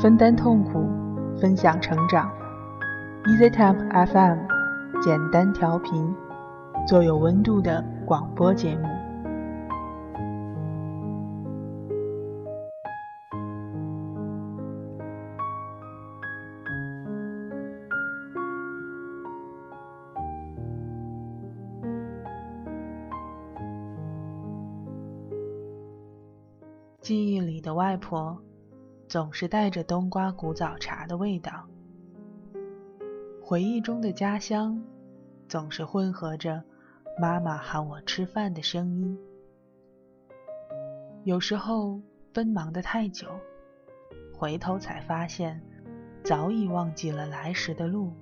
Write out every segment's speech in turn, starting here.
分担痛苦，分享成长。EasyTemp FM，简单调频，做有温度的广播节目。记忆里的外婆，总是带着冬瓜古早茶的味道；回忆中的家乡，总是混合着妈妈喊我吃饭的声音。有时候奔忙的太久，回头才发现，早已忘记了来时的路。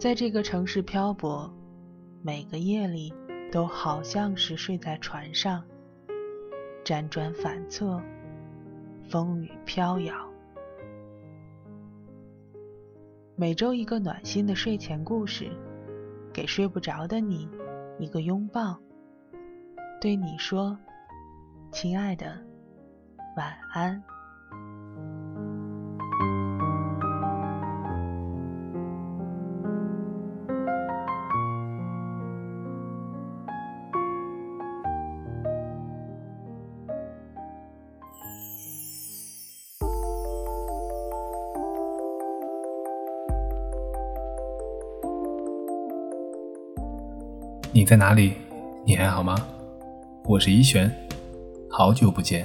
在这个城市漂泊，每个夜里都好像是睡在船上。辗转反侧，风雨飘摇。每周一个暖心的睡前故事，给睡不着的你一个拥抱，对你说：“亲爱的，晚安。”你在哪里？你还好吗？我是一璇，好久不见。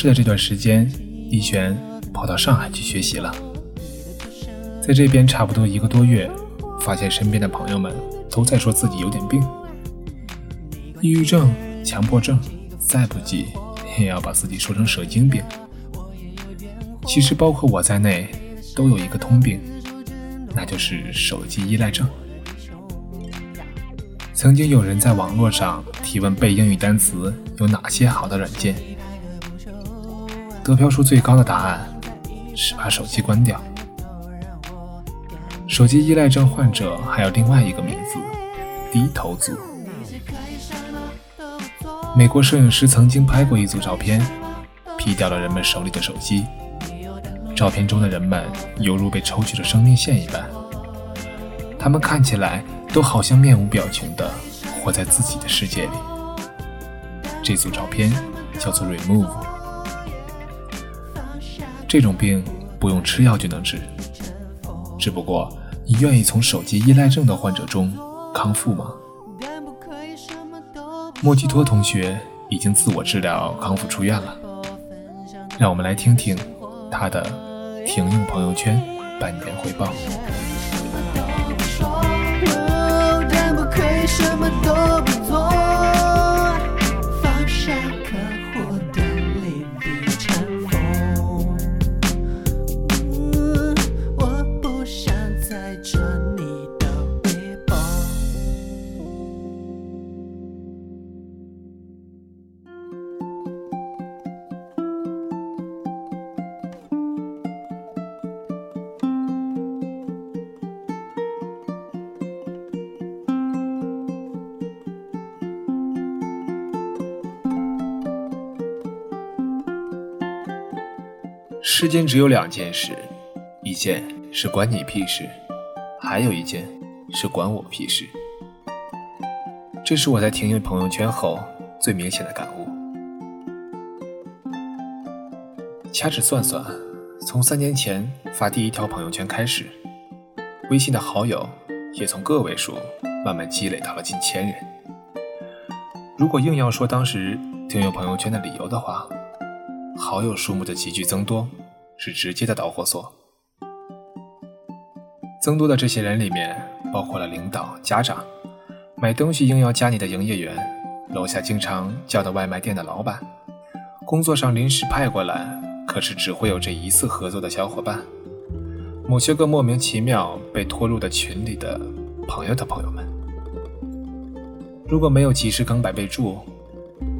是的这段时间，一璇跑到上海去学习了。在这边差不多一个多月，发现身边的朋友们都在说自己有点病，抑郁症、强迫症，再不济也要把自己说成神经病。其实包括我在内，都有一个通病，那就是手机依赖症。曾经有人在网络上提问背英语单词有哪些好的软件。得票数最高的答案是把手机关掉。手机依赖症患者还有另外一个名字——低头族。美国摄影师曾经拍过一组照片，P 掉了人们手里的手机。照片中的人们犹如被抽取了生命线一般，他们看起来都好像面无表情的活在自己的世界里。这组照片叫做 Remove。这种病不用吃药就能治，只不过你愿意从手机依赖症的患者中康复吗？莫吉托同学已经自我治疗康复出院了，让我们来听听他的停用朋友圈半年汇报。世间只有两件事，一件是关你屁事，还有一件是关我屁事。这是我在停用朋友圈后最明显的感悟。掐指算算，从三年前发第一条朋友圈开始，微信的好友也从个位数慢慢积累到了近千人。如果硬要说当时停用朋友圈的理由的话，好友数目的急剧增多是直接的导火索。增多的这些人里面，包括了领导、家长。买东西硬要加你的营业员，楼下经常叫的外卖店的老板，工作上临时派过来，可是只会有这一次合作的小伙伴，某些个莫名其妙被拖入的群里的朋友的朋友们，如果没有及时更改备注，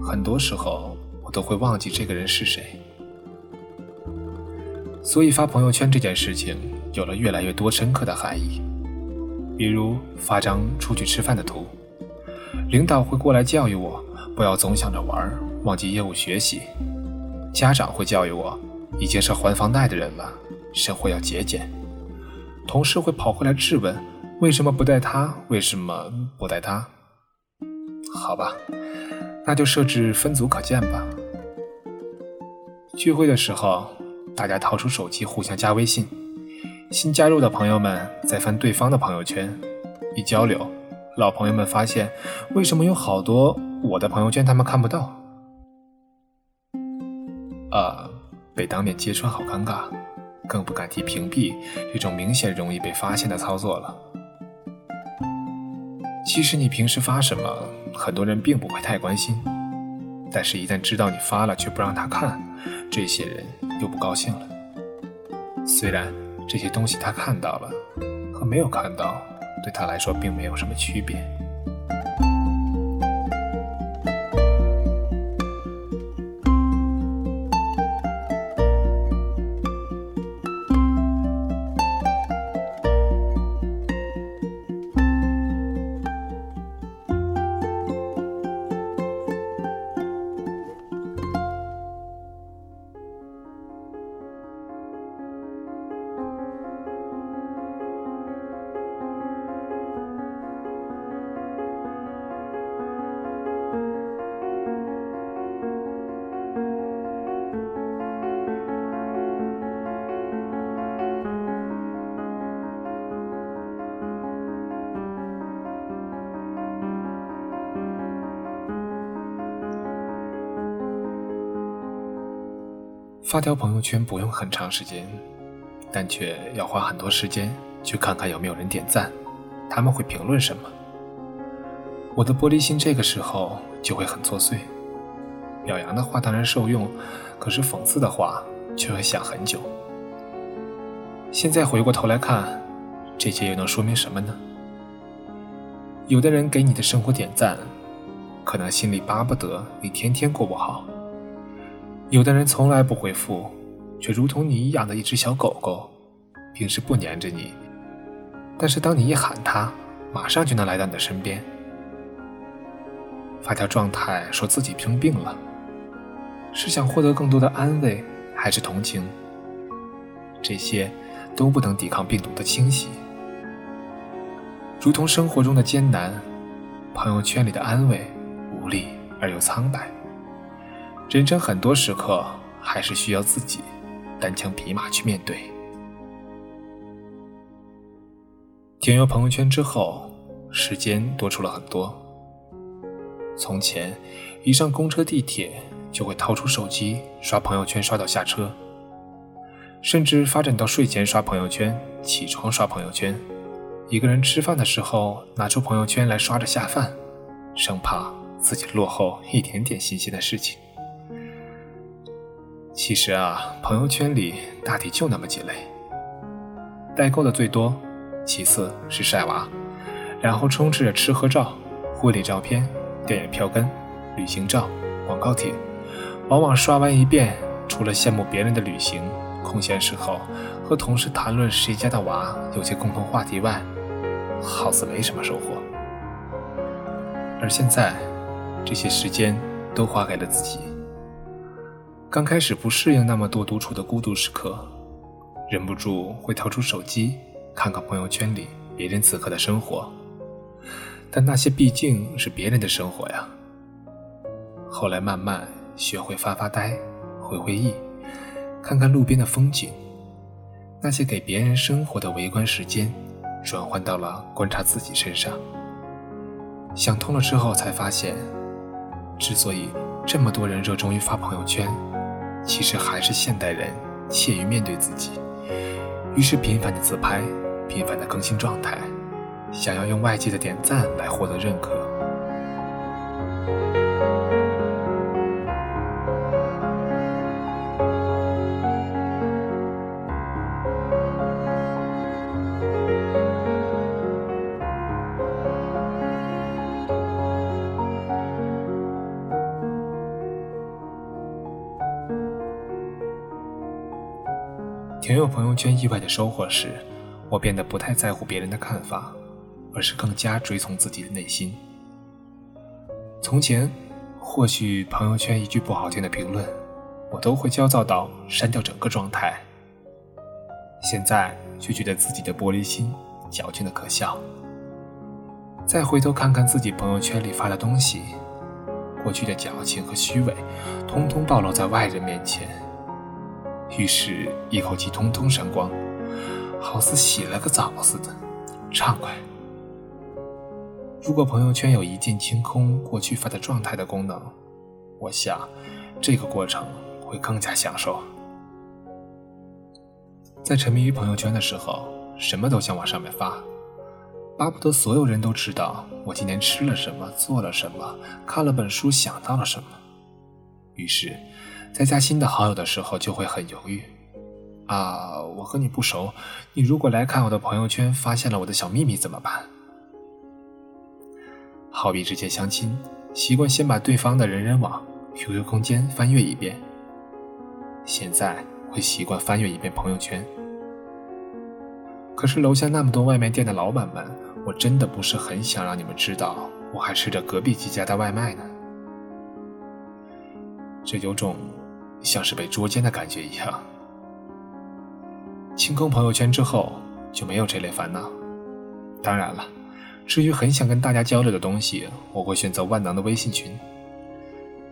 很多时候我都会忘记这个人是谁。所以发朋友圈这件事情有了越来越多深刻的含义。比如发张出去吃饭的图，领导会过来教育我，不要总想着玩，忘记业务学习；家长会教育我，已经是还房贷的人了，生活要节俭；同事会跑回来质问，为什么不带他？为什么不带他？好吧，那就设置分组可见吧。聚会的时候，大家掏出手机互相加微信。新加入的朋友们在翻对方的朋友圈，一交流，老朋友们发现为什么有好多我的朋友圈他们看不到？呃，被当面揭穿好尴尬，更不敢提屏蔽这种明显容易被发现的操作了。其实你平时发什么，很多人并不会太关心，但是一旦知道你发了却不让他看，这些人又不高兴了。虽然。这些东西他看到了，和没有看到，对他来说并没有什么区别。发条朋友圈不用很长时间，但却要花很多时间去看看有没有人点赞，他们会评论什么。我的玻璃心这个时候就会很作祟。表扬的话当然受用，可是讽刺的话却会想很久。现在回过头来看，这些又能说明什么呢？有的人给你的生活点赞，可能心里巴不得你天天过不好。有的人从来不回复，却如同你养的一只小狗狗，平时不粘着你，但是当你一喊它，马上就能来到你的身边。发条状态说自己生病了，是想获得更多的安慰，还是同情？这些都不能抵抗病毒的侵袭。如同生活中的艰难，朋友圈里的安慰，无力而又苍白。人生很多时刻还是需要自己单枪匹马去面对。停用朋友圈之后，时间多出了很多。从前，一上公车、地铁就会掏出手机刷朋友圈，刷到下车，甚至发展到睡前刷朋友圈，起床刷朋友圈。一个人吃饭的时候，拿出朋友圈来刷着下饭，生怕自己落后一点点新鲜的事情。其实啊，朋友圈里大体就那么几类，代购的最多，其次是晒娃，然后充斥着吃喝照、婚礼照片、电影票根、旅行照、广告帖。往往刷完一遍，除了羡慕别人的旅行，空闲时候和同事谈论谁家的娃有些共同话题外，好似没什么收获。而现在，这些时间都花给了自己。刚开始不适应那么多独处的孤独时刻，忍不住会掏出手机看看朋友圈里别人此刻的生活，但那些毕竟是别人的生活呀。后来慢慢学会发发呆、回回忆，看看路边的风景，那些给别人生活的围观时间，转换到了观察自己身上。想通了之后，才发现，之所以这么多人热衷于发朋友圈。其实还是现代人怯于面对自己，于是频繁的自拍，频繁的更新状态，想要用外界的点赞来获得认可。朋友圈意外的收获时，我变得不太在乎别人的看法，而是更加追从自己的内心。从前，或许朋友圈一句不好听的评论，我都会焦躁到删掉整个状态。现在却觉得自己的玻璃心矫情的可笑。再回头看看自己朋友圈里发的东西，过去的矫情和虚伪，通通暴露在外人面前。于是，一口气通通删光，好似洗了个澡似的，畅快。如果朋友圈有一键清空过去发的状态的功能，我想这个过程会更加享受。在沉迷于朋友圈的时候，什么都想往上面发，巴不得所有人都知道我今天吃了什么，做了什么，看了本书，想到了什么。于是。在加新的好友的时候，就会很犹豫。啊，我和你不熟，你如果来看我的朋友圈，发现了我的小秘密怎么办？好比之前相亲，习惯先把对方的人人网、QQ 空间翻阅一遍，现在会习惯翻阅一遍朋友圈。可是楼下那么多外卖店的老板们，我真的不是很想让你们知道，我还吃着隔壁几家的外卖呢。这有种。像是被捉奸的感觉一样。清空朋友圈之后，就没有这类烦恼。当然了，至于很想跟大家交流的东西，我会选择万能的微信群，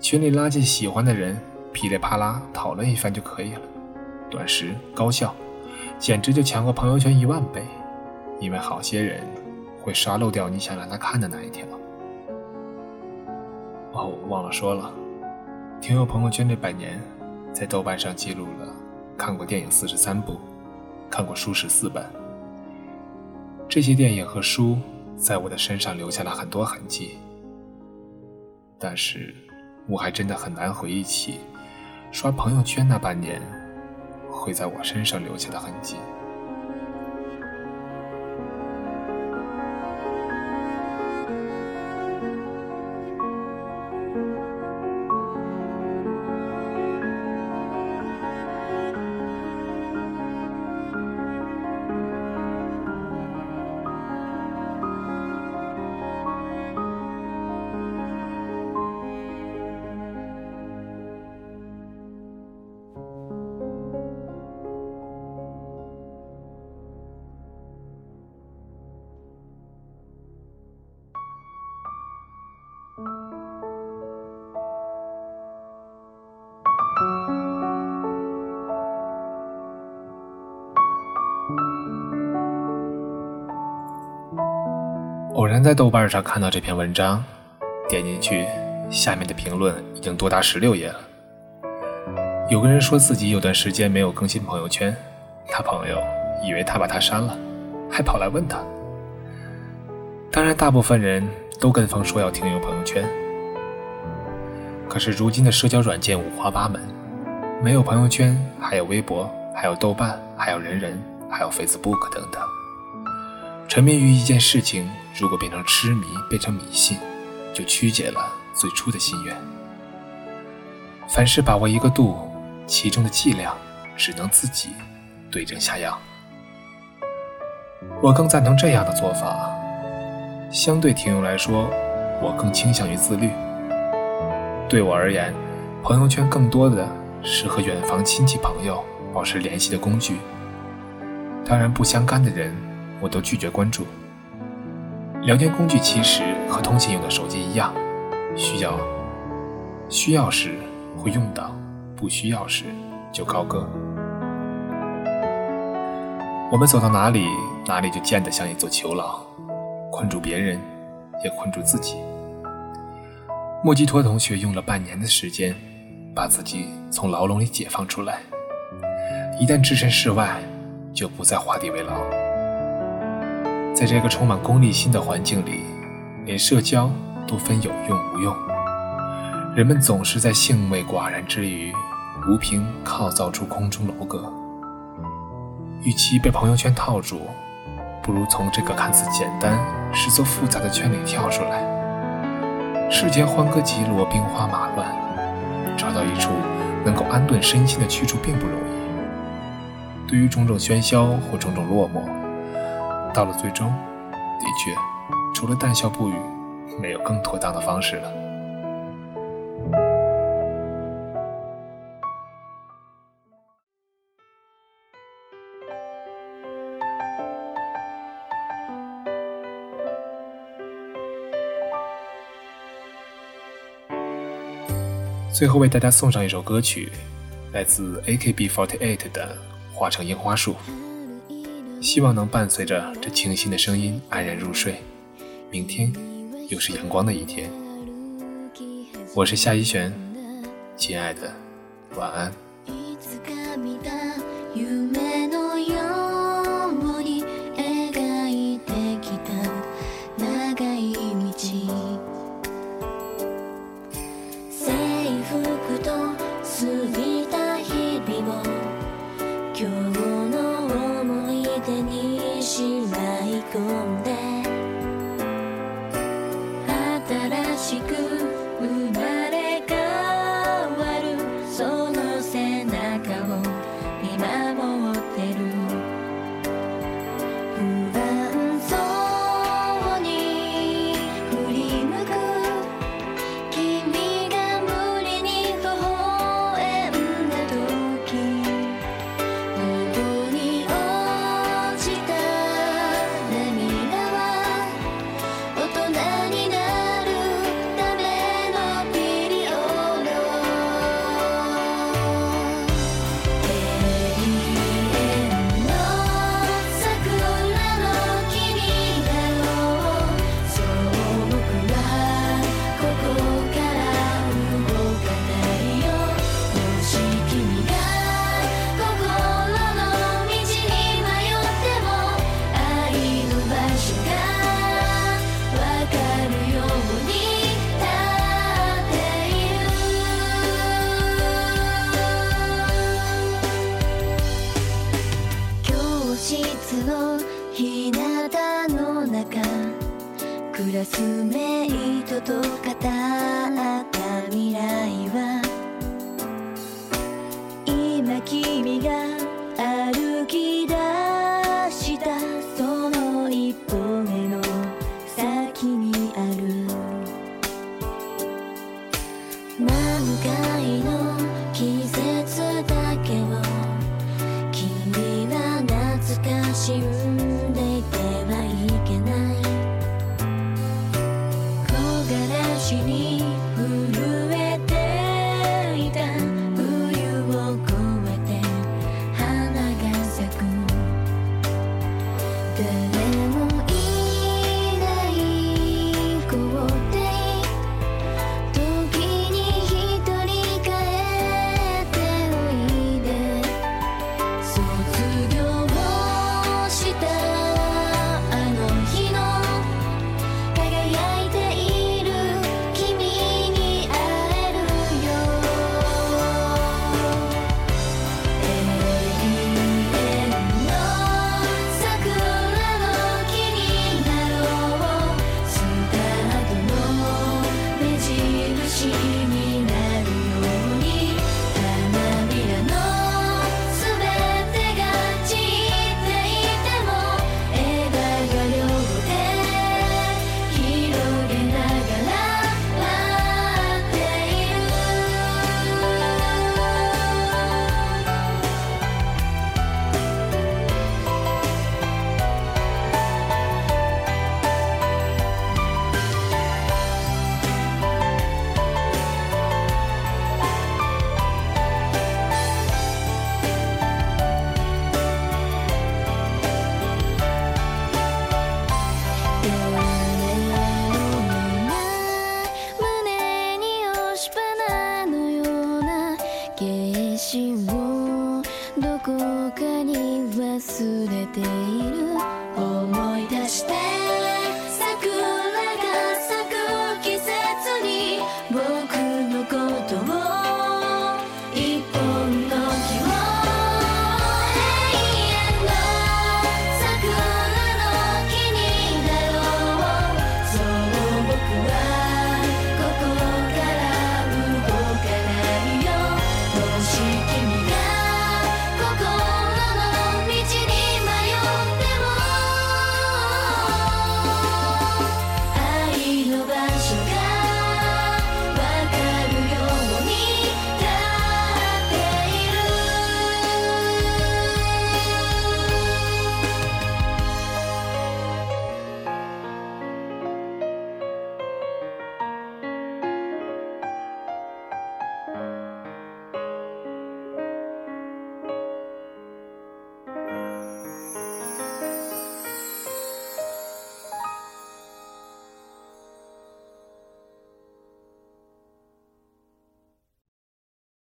群里拉进喜欢的人，噼里啪啦讨论一番就可以了，短时高效，简直就强过朋友圈一万倍。因为好些人会刷漏掉你想让他看的那一条。哦，忘了说了，听友朋友圈这百年。在豆瓣上记录了看过电影四十三部，看过书十四本。这些电影和书在我的身上留下了很多痕迹，但是我还真的很难回忆起刷朋友圈那半年会在我身上留下的痕迹。偶然在豆瓣上看到这篇文章，点进去，下面的评论已经多达十六页了。有个人说自己有段时间没有更新朋友圈，他朋友以为他把他删了，还跑来问他。当然，大部分人都跟风说要停用朋友圈。可是如今的社交软件五花八门，没有朋友圈，还有微博，还有豆瓣，还有人人，还有 Facebook 等等。沉迷于一件事情，如果变成痴迷，变成迷信，就曲解了最初的心愿。凡事把握一个度，其中的剂量只能自己对症下药。我更赞同这样的做法。相对听友来说，我更倾向于自律。对我而言，朋友圈更多的是和远房亲戚朋友保持联系的工具。当然，不相干的人，我都拒绝关注。聊天工具其实和通信用的手机一样，需要需要时会用到，不需要时就高歌。我们走到哪里，哪里就建得像一座囚牢，困住别人，也困住自己。莫吉托同学用了半年的时间，把自己从牢笼里解放出来。一旦置身事外，就不再画地为牢。在这个充满功利心的环境里，连社交都分有用无用。人们总是在兴味寡然之余，无凭靠造出空中楼阁。与其被朋友圈套住，不如从这个看似简单、实则复杂的圈里跳出来。世间欢歌极落，兵荒马乱，找到一处能够安顿身心的去处并不容易。对于种种喧嚣或种种落寞，到了最终，的确，除了淡笑不语，没有更妥当的方式了。最后为大家送上一首歌曲，来自 AKB48 的《化成樱花树》，希望能伴随着这清新的声音安然入睡。明天又是阳光的一天，我是夏一璇，亲爱的，晚安。の日向の中クラスメイトと語った未来は今君が歩き出